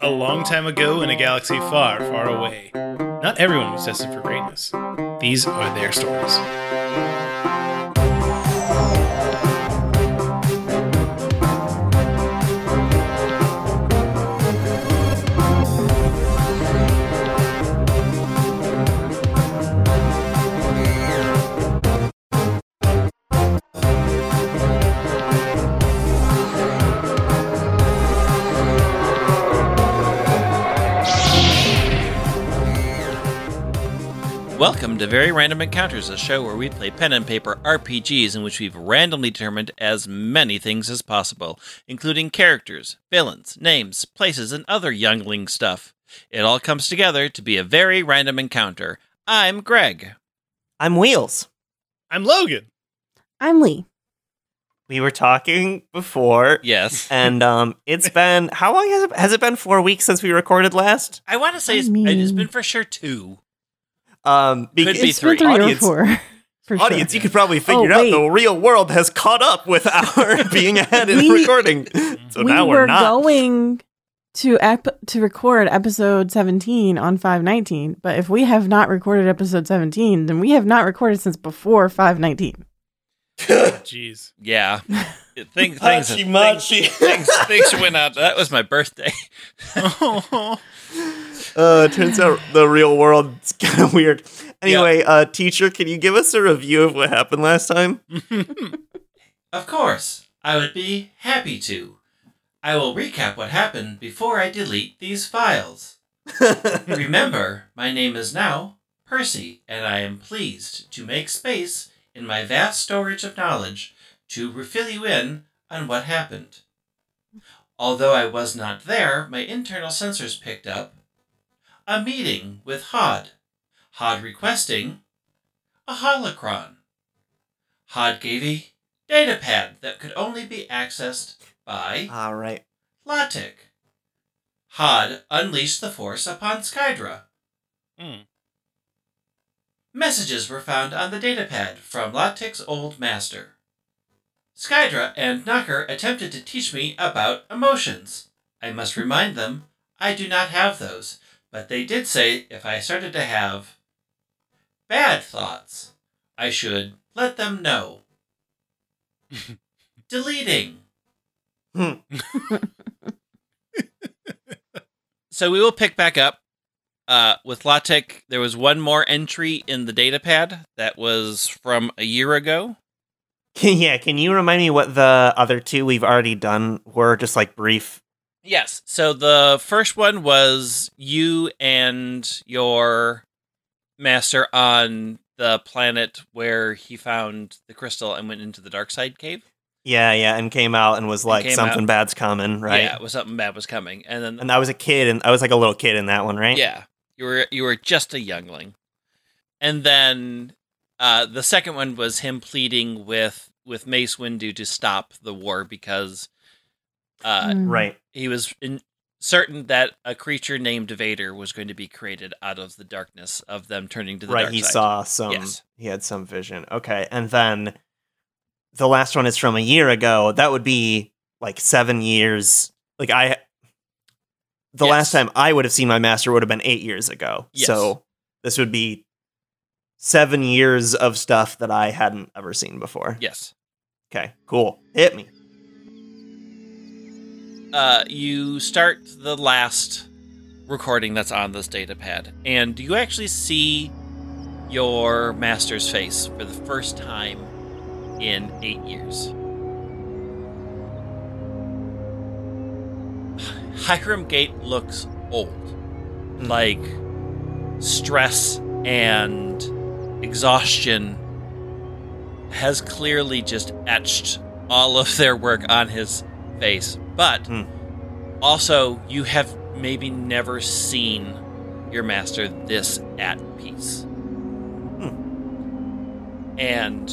A long time ago in a galaxy far, far away, not everyone was destined for greatness. These are their stories. Welcome to Very Random Encounters, a show where we play pen and paper RPGs in which we've randomly determined as many things as possible, including characters, villains, names, places, and other youngling stuff. It all comes together to be a very random encounter. I'm Greg. I'm Wheels. I'm Logan. I'm Lee. We were talking before, Yes. and um, it's been how long has it has it been? Four weeks since we recorded last. I want to say I it's, it's mean- been for sure two. Um, Could because be It's been three. three Audience- or four. For sure. audience, you could probably figure Oh, out the real world has caught up with our being ahead in We- recording. So we now were we're not. going to ep- to record episode 17 on 519, but if we have not recorded episode 17, then we have not recorded since before 519. Jeez. Yeah. Things, things, Hachi things, machi. things, things went out. That was my birthday. Uh, it turns out the real world's kind of weird. Anyway, uh, teacher, can you give us a review of what happened last time? Of course, I would be happy to. I will recap what happened before I delete these files. Remember, my name is now Percy, and I am pleased to make space in my vast storage of knowledge to refill you in on what happened. Although I was not there, my internal sensors picked up a meeting with Hod. Hod requesting a holocron. Hod gave a datapad that could only be accessed by All right. Latic. Hod unleashed the Force upon Skydra. Hmm. Messages were found on the datapad from Latic's old master. Skydra and Knocker attempted to teach me about emotions. I must remind them I do not have those, but they did say if I started to have bad thoughts, I should let them know. Deleting. Hmm. so we will pick back up uh, with Latic. There was one more entry in the data pad that was from a year ago. yeah, can you remind me what the other two we've already done were? Just like brief. Yes. So the first one was you and your master on the planet where he found the crystal and went into the dark side cave. Yeah, yeah, and came out and was like came something out. bad's coming, right? Yeah, it was something bad was coming, and then And I was a kid, and I was like a little kid in that one, right? Yeah, you were you were just a youngling, and then uh, the second one was him pleading with with Mace Windu to stop the war because uh, Mm. Right. he was in, certain that a creature named Vader was going to be created out of the darkness of them turning to the right. dark He side. saw some. Yes. He had some vision. Okay, and then the last one is from a year ago. That would be like seven years. Like I, the Yes. last time I would have seen my master would have been eight years ago. Yes. So this would be seven years of stuff that I hadn't ever seen before. Yes. Okay. Cool. Hit me. Uh, you start the last recording that's on this data pad, and you actually see your master's face for the first time in eight years. Hiram Gate looks old. Like stress and exhaustion has clearly just etched all of their work on his face. But Hmm. also, you have maybe never seen your master this at peace. And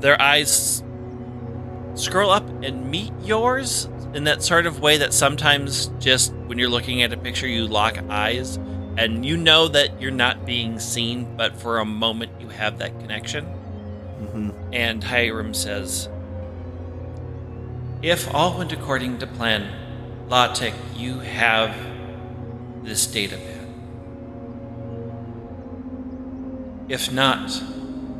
their eyes scroll up and meet yours in that sort of way that sometimes just when you're looking at a picture, you lock eyes and you know that you're not being seen, but for a moment you have that connection. hmm And Hiram says, If all went according to plan, Latek, you have this data pad. If not,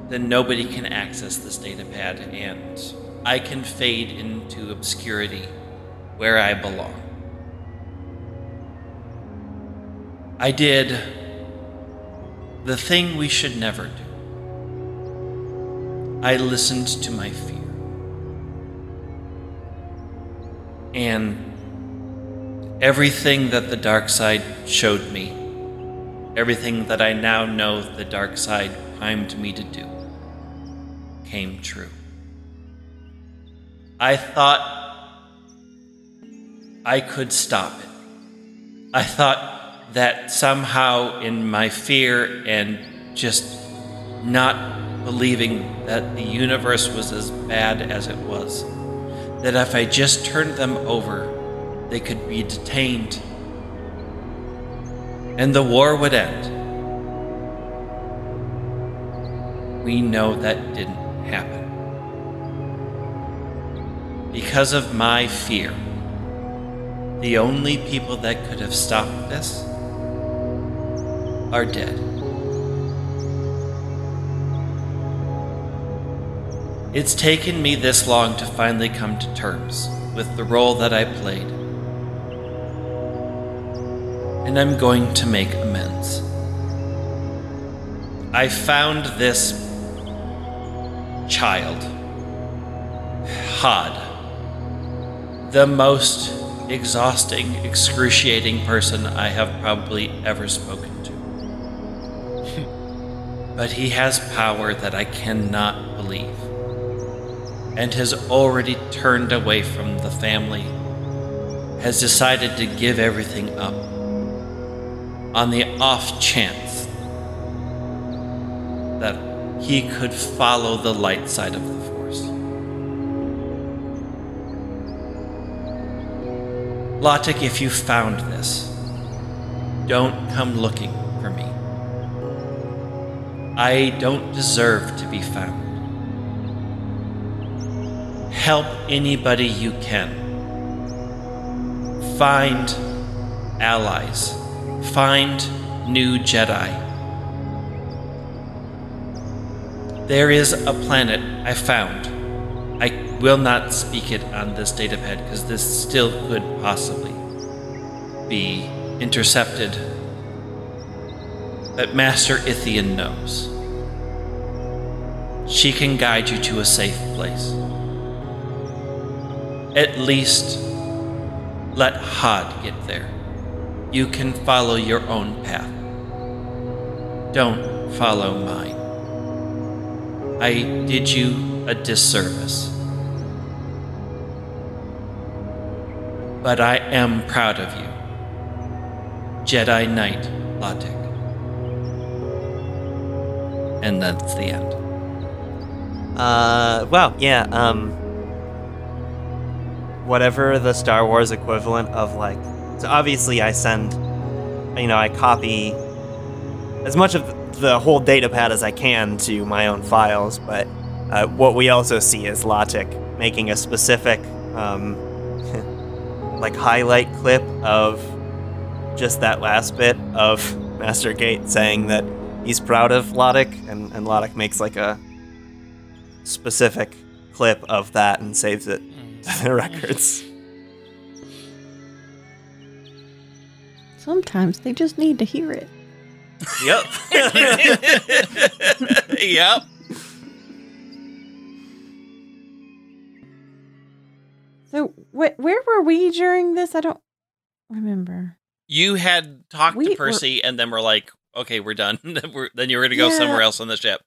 then nobody can access this data pad, and I can fade into obscurity where I belong. I did the thing we should never do. I listened to my fear. And everything that the dark side showed me, everything that I now know the dark side primed me to do, came true. I thought I could stop it. I thought that somehow, in my fear and just not believing that the universe was as bad as it was, that if I just turned them over, they could be detained and the war would end. We know that didn't happen. Because of my fear, the only people that could have stopped this are dead. It's taken me this long to finally come to terms with the role that I played. And I'm going to make amends. I found this child, Hod, the most exhausting, excruciating person I have probably ever spoken to. but he has power that I cannot believe and has already turned away from the family, has decided to give everything up on the off chance that he could follow the light side of the Force. Lotic, if you found this, don't come looking for me. I don't deserve to be found help anybody you can. Find allies. Find new Jedi. There is a planet I found. I will not speak it on this datapad because this still could possibly be intercepted. But Master Ithian knows. She can guide you to a safe place at least let Hod get there. You can follow your own path. Don't follow mine. I did you a disservice. But I am proud of you. Jedi Knight Latik. And that's the end. Uh, wow, yeah, um, whatever the Star Wars equivalent of like, so obviously I send, you know, I copy as much of the whole data pad as I can to my own files, but uh, what we also see is Latik making a specific, um, like highlight clip of just that last bit of Master Gate saying that he's proud of Lotic, and, and Lotic makes like a specific clip of that and saves it. To the records. Sometimes they just need to hear it. Yep. yep. So, wh- where were we during this? I don't remember. You had talked We to were- Percy, and then we're like, okay, we're done. Then we're- then you were going to go Yeah. somewhere else on the ship.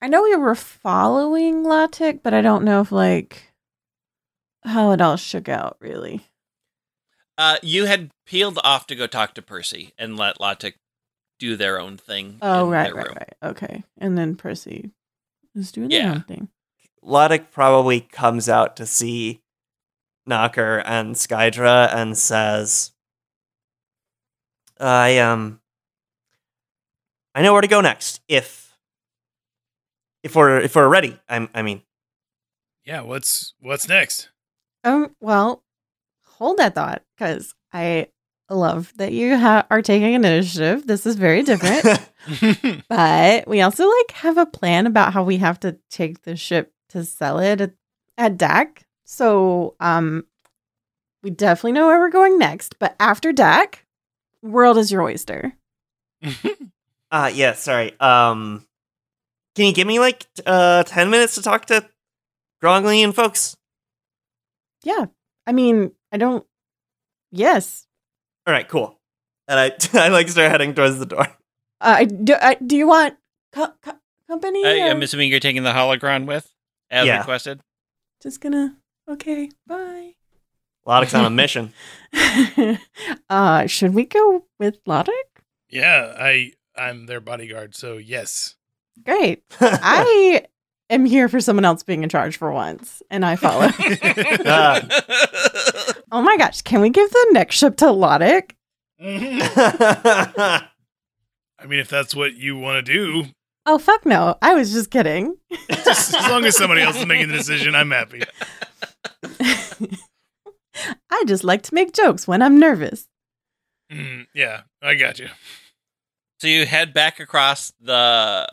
I know we were following Latic, but I don't know if like how it all shook out really. Uh, you had peeled off to go talk to Percy and let Latic do their own thing. Oh, in right, their right, room. right. Okay, and then Percy was doing Yeah. their own thing. Lotic probably comes out to see Knocker and Skydra and says, "I um, I know where to go next. If if we're if we're ready, I'm, I mean, Yeah, what's what's next? Um. Well, hold that thought because I love that you ha- are taking an initiative. This is very different, but we also like have a plan about how we have to take the ship to sell it at, at DAC. So, um, we definitely know where we're going next. But after DAC, world is your oyster. uh yeah, sorry. Um can you give me like uh 10 minutes to talk to Grongley and folks? Yeah, I mean, I don't. Yes, All right, cool. And I I like start heading towards the door. uh, do. Uh, do you want co- co- company? I, I'm assuming you're taking the holocron with, as Yeah. requested. just gonna. Okay, bye. Lodic's on a mission. uh, should we go with Lodic? yeah, I I'm their bodyguard, so yes. Great. I am here for someone else being in charge for once, and I follow. oh my gosh, can we give the next ship to Lodic? I mean, if that's what you want to do, Oh fuck no! I was just kidding. just as long as somebody else is making the decision, I'm happy. I just like to make jokes when I'm nervous. Mm, yeah, I got you. So you head back across the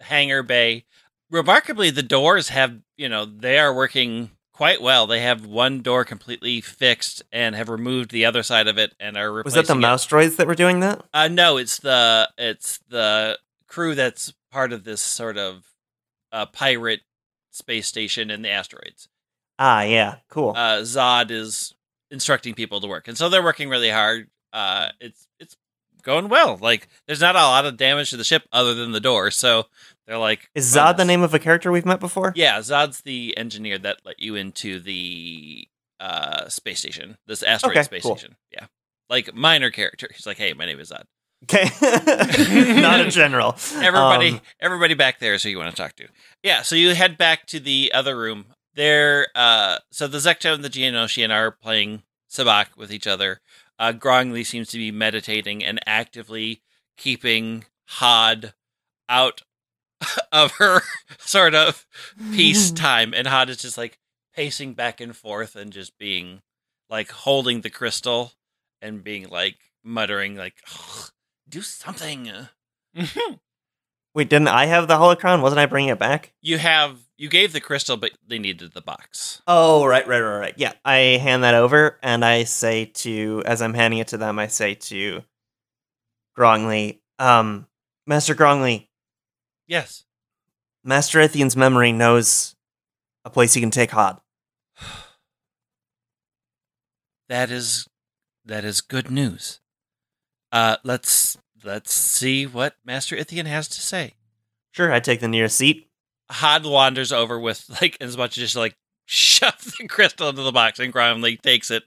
hangar bay. Remarkably, the doors have, you know, they are working quite well. They have one door completely fixed and have removed the other side of it and are Was that the it. mouse droids that were doing that? Uh, no, it's the it's the crew that's part of this sort of uh, pirate space station in the asteroids. Ah, yeah, cool. Uh, Zod is instructing people to work, and so they're working really hard. Uh, it's it's going well. Like there's not a lot of damage to the ship other than the door, so they're like. Is "Run Zod the name of a character we've met before? Yeah, Zod's the engineer that let you into the uh, space station, this asteroid Okay, space cool. station. Yeah, like minor character. He's like, hey, my name is Zod. Okay. Not a general. Everybody, Um, everybody back there is who you want to talk to. Yeah, so you head back to the other room. There, uh, so the Zekto and the Geonosian are playing Sabacc with each other. Uh, Grongli seems to be meditating and actively keeping Hod out of her sort of peace time, and Hod is just like pacing back and forth and just being like holding the crystal and being like muttering like, "Do something." Wait, didn't I have the holocron? Wasn't I bringing it back? You have you gave the crystal, but they needed the box. Oh, right, right, right, right. Yeah, I hand that over, and I say to, as I'm handing it to them, I say to Grongley, um, Master Grongley, Yes. Master Ithian's memory knows a place he can take Hod. That is that is good news. Uh let's let's see what Master Ithian has to say. Sure, I take the nearest seat. Hod wanders over with like as much as just like shove the crystal into the box and Gromley takes it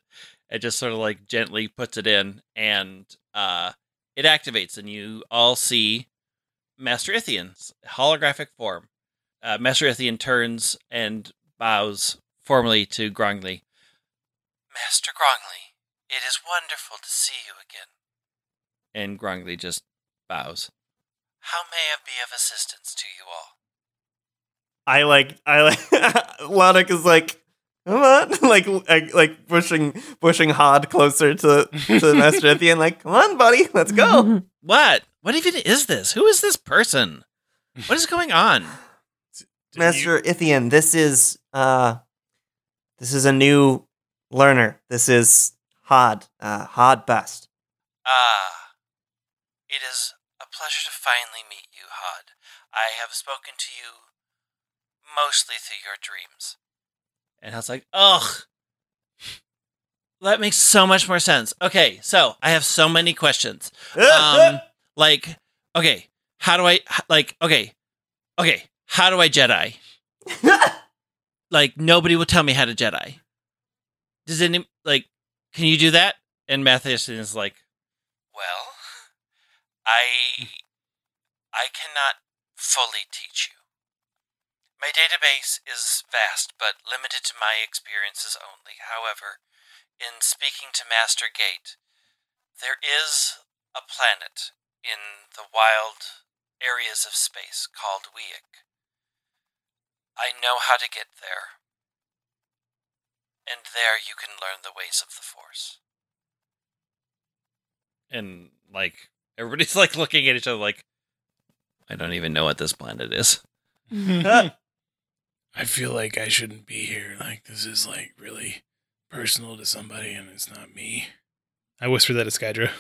and just sort of like gently puts it in and uh it activates and you all see Master Ithian's holographic form. Uh, Master Ithian turns and bows formally to Grongli. Master Grongli, it is wonderful to see you again. And Grongli just bows. How may I be of assistance to you all? I like, I like, Lodic is like, come on, like, like, like pushing, pushing Hod closer to, to Master Ithian, like, come on, buddy, let's go. What? What even is this? Who is this person? What is going on? Did Master Ithian, this is uh this is a new learner. This is Hod. Uh Hod best. Ah, it is a pleasure to finally meet you, Hod. I have spoken to you mostly through your dreams. And I was like, ugh. That makes so much more sense. Okay, so I have so many questions. Um, like, okay, how do I, like, okay, okay, how do I Jedi? like nobody will tell me how to Jedi. Does any like can you do that? And Matheson is like, Well, I I cannot fully teach you. My database is vast, but limited to my experiences only. However, in speaking to Master Gate, there is a planet in the wild areas of space called Weik. I know how to get there. and there you can learn the ways of the Force. And like everybody's like looking at each other like I don't even know what this planet is. Mm-hmm. I feel like I shouldn't be here. Like this is like really personal to somebody, and it's not me. I whisper that to Skydra.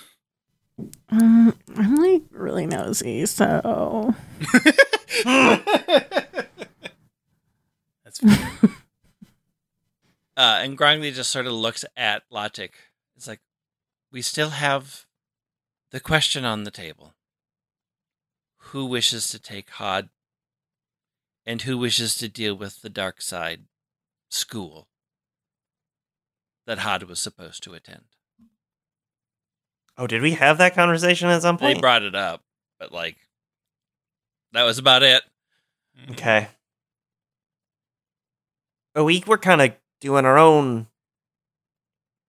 Um, I'm like really nosy, so That's fair. Uh, and Grongly just sort of looks at Logic. It's like, we still have the question on the table. Who wishes to take Hod? And who wishes to deal with the dark side school that Hod was supposed to attend? Oh, did we have that conversation at some point? They point? brought it up, but like, that was about it. Okay. Oh, we were kind of doing our own.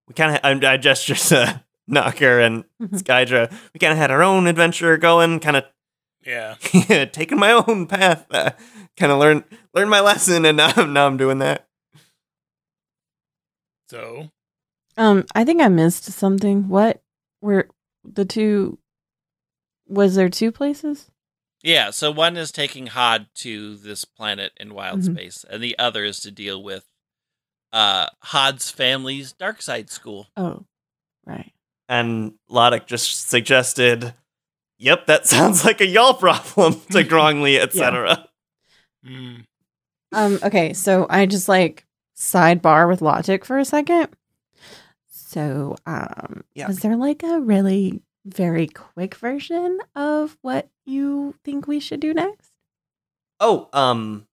We kind of, I gesture to Knocker and Mhm. Skydra. We kind of had our own adventure going, kind of yeah. taking my own path. Uh, kind of learn learn my lesson, and now, now I'm doing that. So um, I think I missed something. What were the two? Was there two places? Yeah, so one is taking Hod to this planet in wild Mhm. space, and the other is to deal with uh Hod's family's dark side school. Oh, right. And Lodic just suggested, "Yep, that sounds like a y'all problem." to Grongly, etc. mm, Um, okay, so I just like sidebar with logic for a second. So, um, Yeah. is there like a really very quick version of what you think we should do next? Oh, um,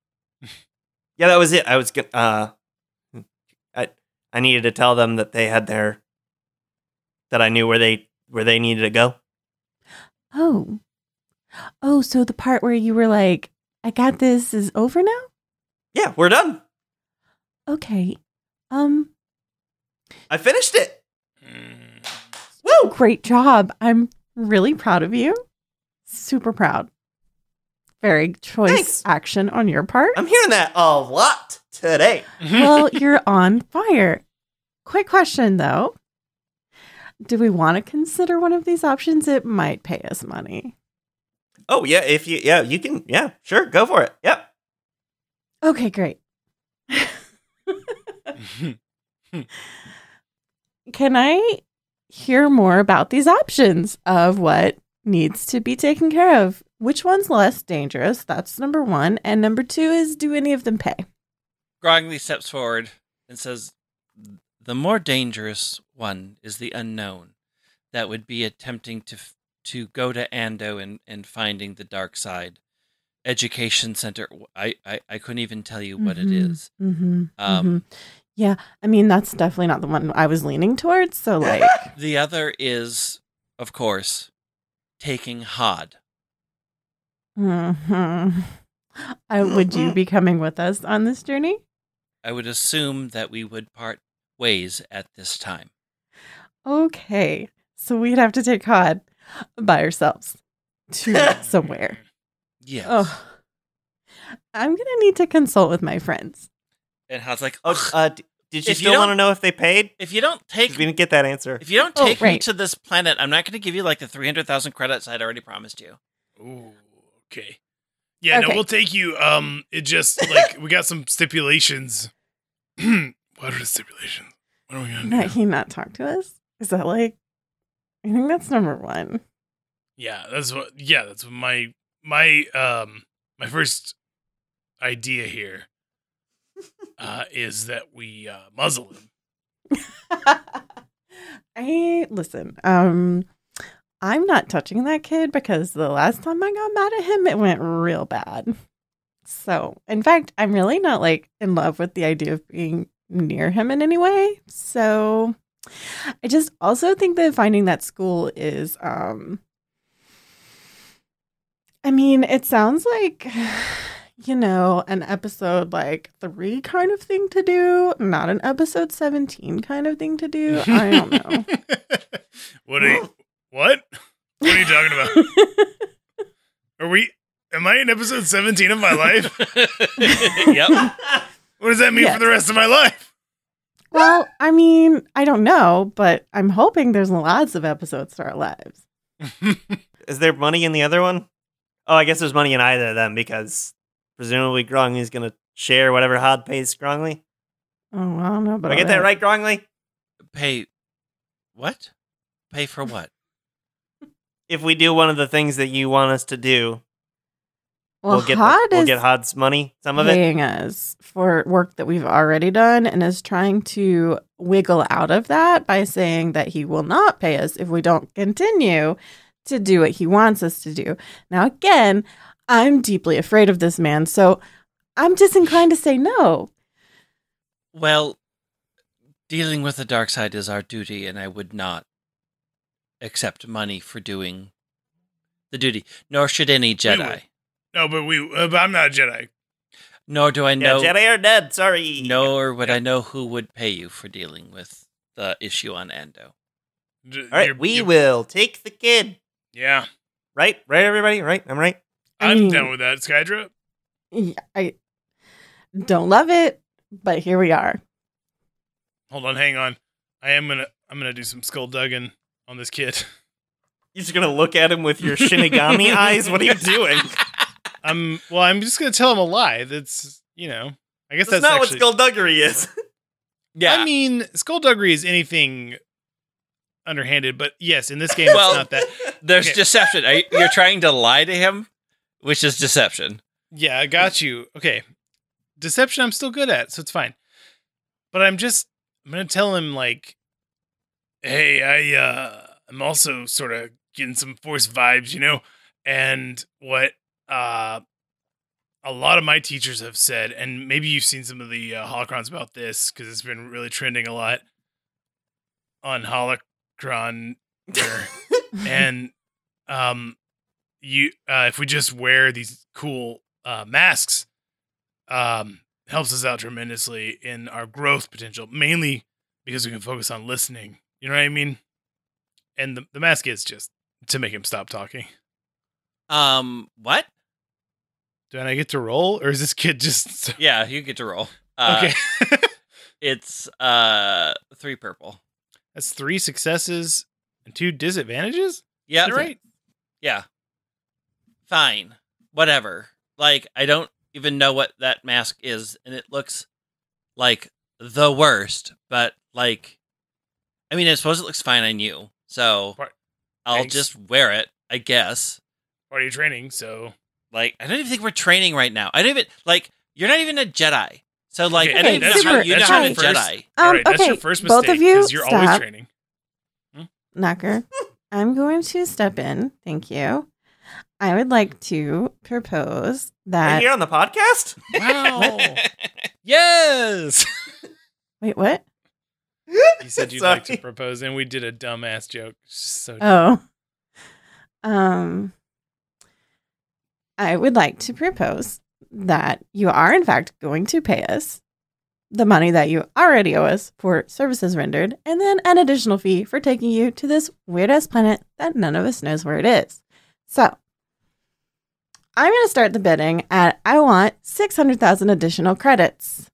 yeah, that was it. I was gonna, uh, I I needed to tell them that they had their, that I knew where they where they needed to go. Oh, oh, so the part where you were like, "I got this" is over now. Yeah, we're done. Okay. Um, I finished it. mm. Woo! great job. I'm really proud of you. Super proud. Very choice Thanks. action on your part. I'm hearing that a lot today. well, you're on fire. Quick question though. Do we want to consider one of these options? It might pay us money. Oh yeah, if you yeah you can yeah sure go for it. Yep. Okay, great. Can I hear more about these options of what needs to be taken care of? Which one's less dangerous? That's number one. And number two is do any of them pay? Grogly steps forward and says, "The more dangerous one is the unknown. That would be attempting to to go to Ando and, and finding the dark side. Education center. I, I, I couldn't even tell you what it Mhm. is. Mm-hmm. Um, Yeah, I mean that's definitely not the one I was leaning towards. So like, The other is, of course, taking Hod. mhm. I, would you be coming with us on this journey? I would assume that we would part ways at this time. Okay, so we'd have to take Hod by ourselves to somewhere. Yes. Oh, I'm gonna need to consult with my friends. And Hod's like, Oh, "Ugh, uh, d- did you If you still want to know if they paid? if you don't take, we didn't get that answer. if you don't Oh, take me to this planet, I'm not going to give you like the 300,000 credits I'd already promised you. Ooh, okay. Yeah, no, we'll take you. Um, it just like we got some stipulations. what are the stipulations? What are we gonna That do? he not talk to us? Is that like? I think that's number one. Yeah, that's what. Yeah, that's what my my um my first idea here uh, is that we uh, muzzle him. I listen. Um, I'm not touching that kid because the last time I got mad at him, it went real bad. So, in fact, I'm really not like in love with the idea of being near him in any way. So, I just also think that finding that school is, um, I mean, it sounds like, you know, an episode like three kind of thing to do, not an episode 17 kind of thing to do. I don't know. what are you, what? What are you talking about? Are we? Am I in episode seventeen of my life? yep. What does that mean Yes. for the rest of my life? Well, I mean, I don't know, but I'm hoping there's lots of episodes to our lives. Is there money in the other one? Oh, I guess there's money in either of them because presumably Grongley's gonna share whatever Hod pays Grongley. Oh, I don't know, but I get that right, Grongley? Pay what? Pay for what? If we do one of the things that you want us to do, Well, we'll get Hod the, we'll get Hod's money. Some of it. paying us for work that we've already done and is trying to wiggle out of that by saying that he will not pay us if we don't continue to do what he wants us to do. Now, again, I'm deeply afraid of this man, so I'm disinclined to say no. Well, dealing with the dark side is our duty, and I would not accept money for doing the duty. Nor should any Jedi. no, but we. Uh, but I'm not a Jedi. Nor do I Yeah, know. Jedi are dead. Sorry. nor would I know who would pay you for dealing with the issue on Endo. J- All right, you're- we you're- will take the kid. Yeah, Right, right, everybody. Right, I'm right. I I'm mean- down with that, Skydra. Yeah, I don't love it, but here we are. Hold on, hang on. I am gonna. I'm gonna do some skullduggan on this kid. You're just gonna look at him with your Shinigami eyes. What are you doing? I'm. Well, I'm just gonna tell him a lie. That's you know. I guess That's, that's, not actually. what skullduggery is. Yeah. I mean, skullduggery is anything underhanded, but yes, in this game, Well- it's not that. There's Okay. deception. Are you- You're trying to lie to him, which is deception. Yeah, I got you. Okay. Deception I'm still good at, so it's fine. But I'm just I'm gonna tell him like, hey, I uh I'm also sort of getting some force vibes, you know? And what uh a lot of my teachers have said, and maybe you've seen some of the uh, holocrons about this because it's been really trending a lot on holocron and um you uh if we just wear these cool uh masks um helps us out tremendously in our growth potential mainly because we can focus on listening you know what i mean and the, the mask is just to make him stop talking Um, what? do i get to roll or is this kid just Yeah, you get to roll. Uh, okay It's uh three purple. that's three successes and two disadvantages Yeah. Right Yeah. Fine. Whatever. Like I don't even know what that mask is, and it looks like the worst. But like, I mean, I suppose it looks fine on you, so Right. I'll Thanks. just wear it. I guess. part of your training so Like, I don't even think we're training right now. I don't even like. You're not even a Jedi, so like, Okay, I don't even know that's how your- you know that's how your to Jedi. all Um, right that's okay, your first both of you, because you're always stop. training Knocker, I'm going to step in. Thank you. I would like to propose that Right that. here on the podcast. wow yes Wait, what? You said you'd like to propose, and we did a dumbass joke. So Oh. Um I would like to propose that you are in fact going to pay us the money that you already owe us for services rendered and then an additional fee for taking you to this weird ass planet that none of us knows where it is. So, I'm going to start the bidding at I want 600,000 additional credits.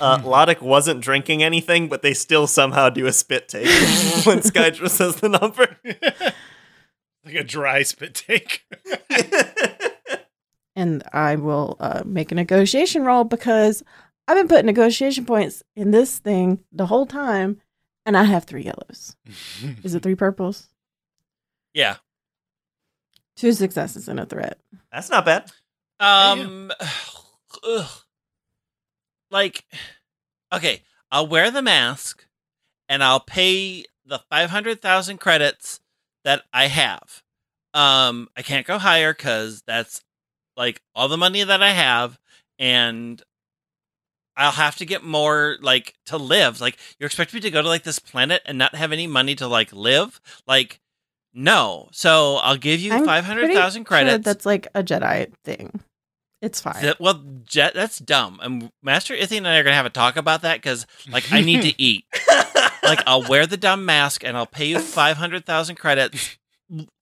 Uh, Lodic wasn't drinking anything, but they still somehow do a spit take when Skydra says the number. like a dry spit take. and I will uh, make a negotiation roll because I've been putting negotiation points in this thing the whole time, and I have three yellows. Is it three purples? yeah. Two successes and a threat. That's not bad. Um, ugh. like, okay, I'll wear the mask, and I'll pay the five hundred thousand credits that I have. Um, I can't go higher because that's like all the money that I have, and I'll have to get more like to live. Like, you're expecting me to go to like this planet and not have any money to like live? Like, no. So I'll give you I'm five hundred thousand pretty sure credits. that's like a Jedi thing. It's fine. That- well, Jet, that's dumb. And Master Ithian and I are gonna have a talk about that because, like, I need to eat. like, I'll wear the dumb mask and I'll pay you five hundred thousand credits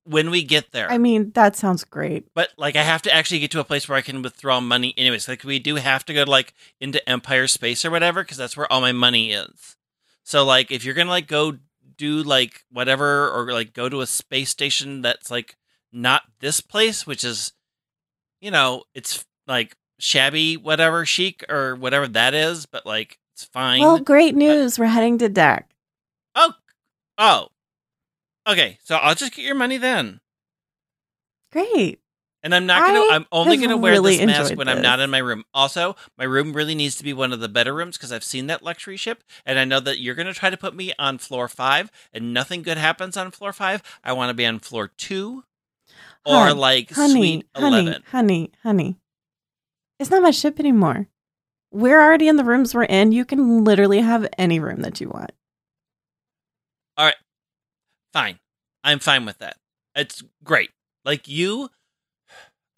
when we get there. I mean, that sounds great. but like, I have to actually get to a place where I can withdraw money. Anyways, like, we do have to go like into Empire space or whatever because that's where all my money is. So like if you're gonna like go do like whatever or like go to a space station that's like not this place, which is you know, it's like shabby whatever chic or whatever that is, but like it's fine. Well, great news. We're heading to deck. oh oh. Okay, so I'll just get your money then. Great. And I'm not gonna. I I'm only gonna wear really this mask when I'm not in my room. Also, my room really needs to be one of the better rooms because I've seen that luxury ship, and I know that you're gonna try to put me on floor five, and nothing good happens on floor five. I want to be on floor two, or Hun, like honey, suite honey, eleven. honey, honey. It's not my ship anymore. We're already in the rooms we're in. You can literally have any room that you want. All right, fine, I'm fine with that. It's great. Like you,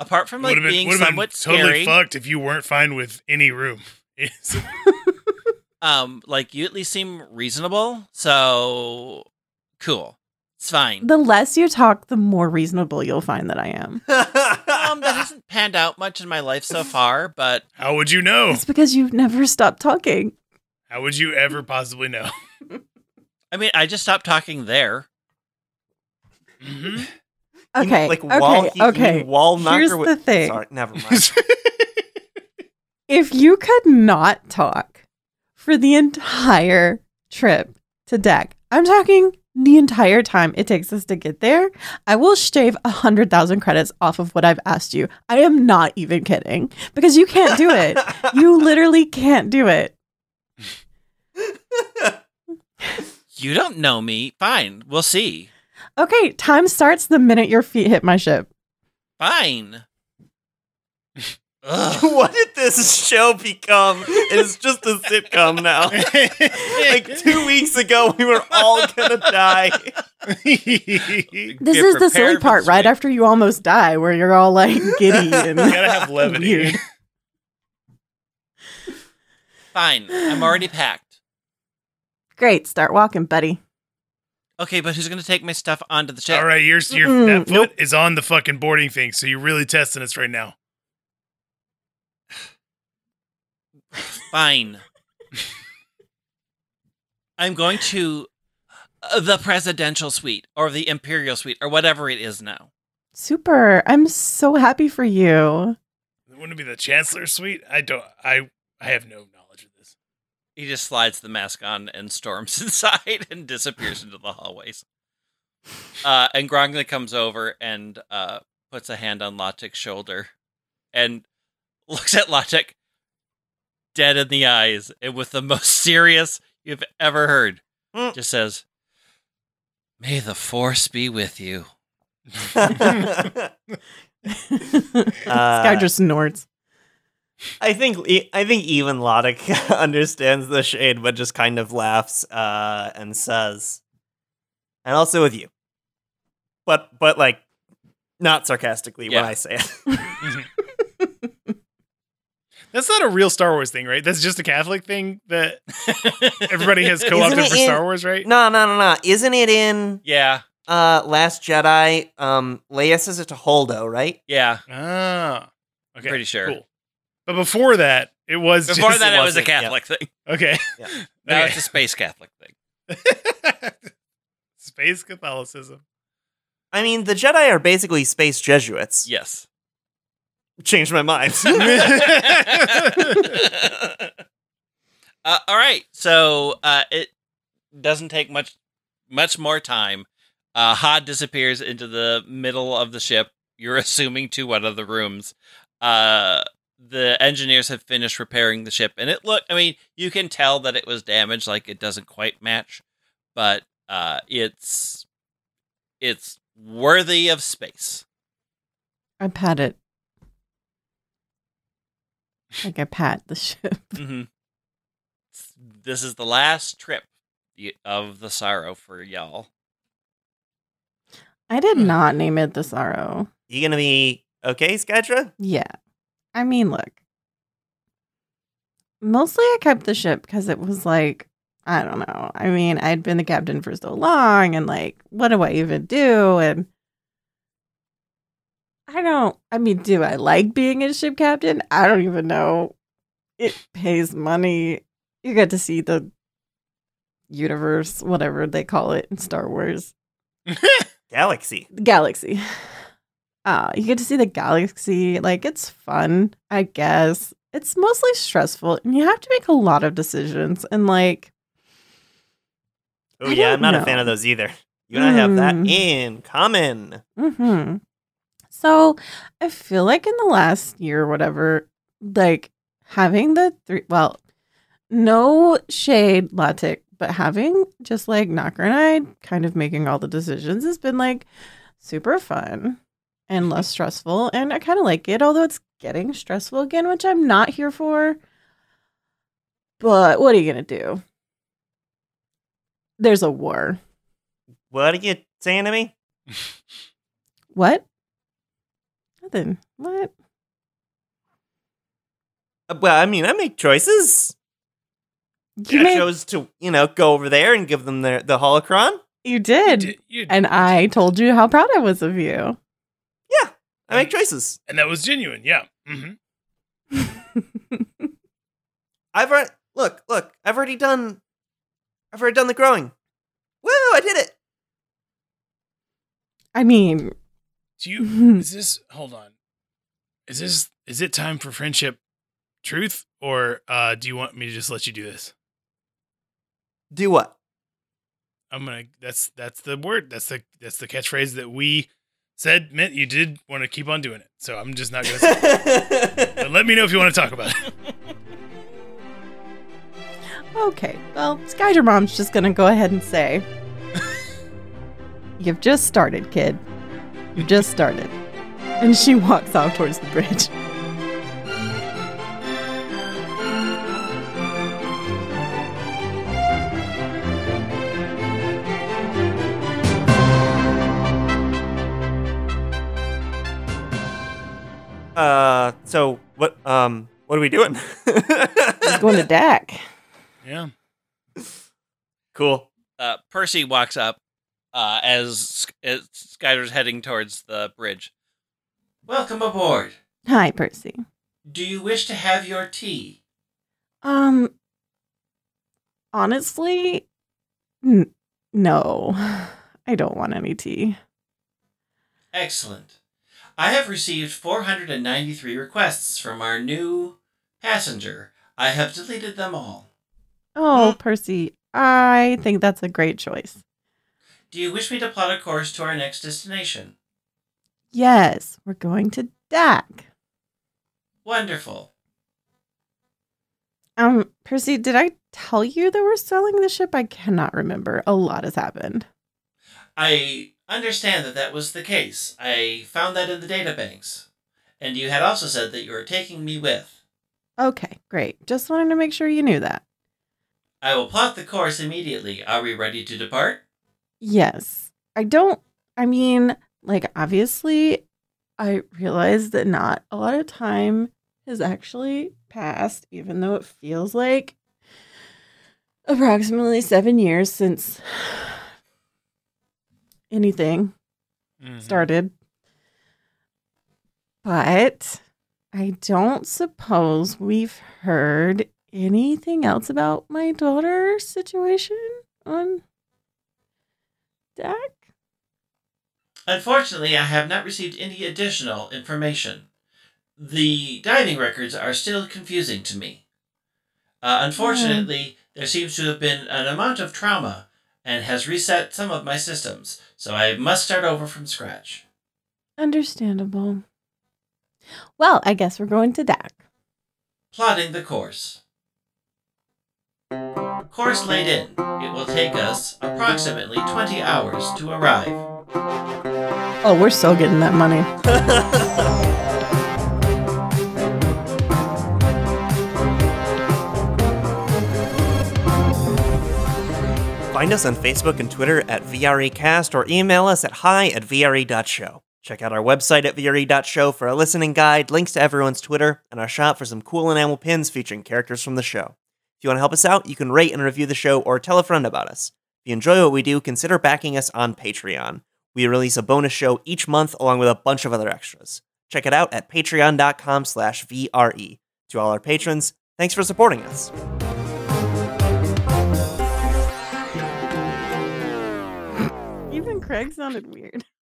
apart from like Would have been, being would've been somewhat totally scary, fucked if you weren't fine with any room. It's- um, like you at least seem reasonable. So cool. It's fine. The less you talk, the more reasonable you'll find that I am. um, that hasn't panned out much in my life so far, but How would you know? It's because you've never stopped talking. How would you ever possibly know? I mean, I just stopped talking there. Mhm. Okay. like okay. wall, he- okay. mean wall knocker Here's with- the thing. Sorry, never mind. If you could not talk for the entire trip to deck, I'm talking the entire time it takes us to get there, I will shave a hundred thousand credits off of what I've asked you. I am not even kidding because you can't do it. you literally can't do it. You don't know me. Fine. We'll see. Okay, time starts the minute your feet hit my ship. Fine. What did this show become? It's just a sitcom now. like two weeks ago, we were all gonna die. This Get is the silly part, right swing. after you almost die, where you're all like giddy and you gotta have levity. weird. Fine. I'm already packed. Great, start walking, buddy. Okay, but who's going to take my stuff onto the ship? All right, your, your Mm-mm, that foot nope. is on the fucking boarding thing, so you're really testing us right now. Fine. I'm going to uh, the presidential suite or the imperial suite or whatever it is now. Super. I'm so happy for you. Wouldn't it be the chancellor suite? I don't. I I have no knowledge of this. He just slides the mask on and storms inside and disappears into the hallways. Uh, and Grongla comes over and uh, puts a hand on Lotic's shoulder and looks at Lotic dead in the eyes and with the most serious you've ever heard. Mm. Just says, May the force be with you. this guy just snorts. I think I think even Lodic understands the shade, but just kind of laughs uh, and says, "And also with you," but but like not sarcastically Yeah. when I say it. That's not a real Star Wars thing, right? That's just a Catholic thing that everybody has co-opted for in- Star Wars, right? no, no, no, no. Isn't it in yeah, uh, Last Jedi? Um, Leia says it to Holdo, right? yeah. Ah, okay, Pretty sure. Cool. But before that, it was Before just, that, it was a wasn't, yeah. Catholic thing. okay. Yeah. Now Okay. it's a space Catholic thing. Space Catholicism. I mean, the Jedi are basically space Jesuits. Yes. Changed my mind. uh, all right. So uh, it doesn't take much much more time. Uh, Hod disappears into the middle of the ship. You're assuming to one of the rooms. Uh, the engineers have finished repairing the ship, and it look. I mean, you can tell that it was damaged. Like it doesn't quite match, but uh, it's it's worthy of space. I pat it. Like I pat the ship. hmm This is the last trip of the sorrow for y'all. I did Hmm. not name it the sorrow. you gonna be okay, Skydra? Yeah. I mean, look. Mostly I kept the ship because it was like, I don't know. I mean, I'd been the captain for so long and like, what do I even do? And I don't, I mean, do I like being a ship captain? I don't even know. It pays money. You get to see the universe, whatever they call it in Star Wars, Galaxy. galaxy. Uh, you get to see the galaxy. Like, it's fun, I guess. It's mostly stressful, and you have to make a lot of decisions. And, like, Oh yeah, I'm not a fan of those either. You and I have that Mm. in common. hmm So I feel like in the last year or whatever, like having the three, well, no shade, Latic, but having just like Knocker and I kind of making all the decisions has been like super fun and less stressful. And I kind of like it, although it's getting stressful again, which I'm not here for. But what are you going to do? There's a war. What are you saying to me? What? Nothing. What? Uh, Well, I mean, I make choices. You I made- chose to, you know, go over there and give them the the holocron. You did. You- you- And I told you how proud I was of you. I make choices. and that was genuine. Yeah. Mm-hmm. I've already look, look. I've already done. I've already done the growing. Woo! I did it. I mean, Do you? Is this? Hold on. Is this? Is it time for friendship, truth, or uh, do you want me to just let you do this? Do what? I'm gonna. That's that's the word. That's the that's the catchphrase that we said meant you did want to keep on doing it. So I'm just not gonna. Say it. But let me know if you want to talk about it. okay. Well, Skyder Mom's just going to go ahead and say You've just started, kid. You've just started. And she walks off towards the bridge. Uh, so what? Um, what are we doing? She's going to Dac. Yeah. cool. Uh, Percy walks up uh, as, as Skyder's heading towards the bridge. Welcome aboard. Hi, Percy. Do you wish to have your tea? Um, honestly, n- no. I don't want any tea. Excellent. I have received 493 requests from our new passenger. I have deleted them all. Oh, Percy, I think that's a great choice. Do you wish me to plot a course to our next destination? Yes, we're going to Dac. Wonderful. Um, Percy, did I tell you that we're selling the ship? I cannot remember. A lot has happened. I understand that that was the case. I found that in the databanks. And you had also said that you were taking me with. Okay, great. Just wanted to make sure you knew that. I will plot the course immediately. Are we ready to depart? Yes. I don't, I mean, like, obviously, I realize that not a lot of time has actually passed, even though it feels like approximately seven years since anything Mhm. started. But I don't suppose we've heard anything else about my daughter's situation on deck. Unfortunately, I have not received any additional information. The diving records are still confusing to me. Uh, unfortunately, there seems to have been an amount of trauma and has reset some of my systems, so I must start over from scratch. Understandable. Well, I guess we're going to Dac. Plotting the course. Course laid in. It will take us approximately 20 hours to arrive. Oh, we're still getting that money. Find us on Facebook and Twitter at VREcast or email us at hi at VRE.show. Check out our website at VRE.show for a listening guide, links to everyone's Twitter, and our shop for some cool enamel pins featuring characters from the show. If you want to help us out, you can rate and review the show or tell a friend about us. If you enjoy what we do, consider backing us on Patreon. We release a bonus show each month along with a bunch of other extras. Check it out at patreon.com slash VRE. To all our patrons, thanks for supporting us. Craig sounded weird.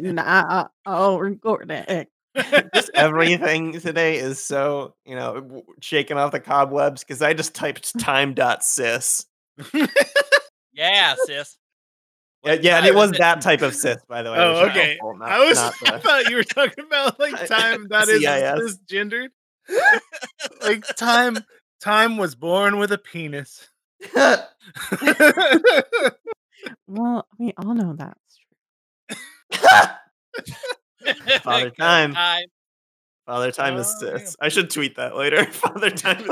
Nah, I'll record it. just everything today is so you know shaking off the cobwebs because I just typed time.sys. Yeah, sis. Yeah, yeah, and it was that type of sis, by the way. Oh, okay. helpful, not- I was not I thought you were talking about like time that is CIS. cisgendered. like time time was born with a penis. Well, we all know that's true. Father time. time. Father time is Oh, cis. I should tweet that later. Father time.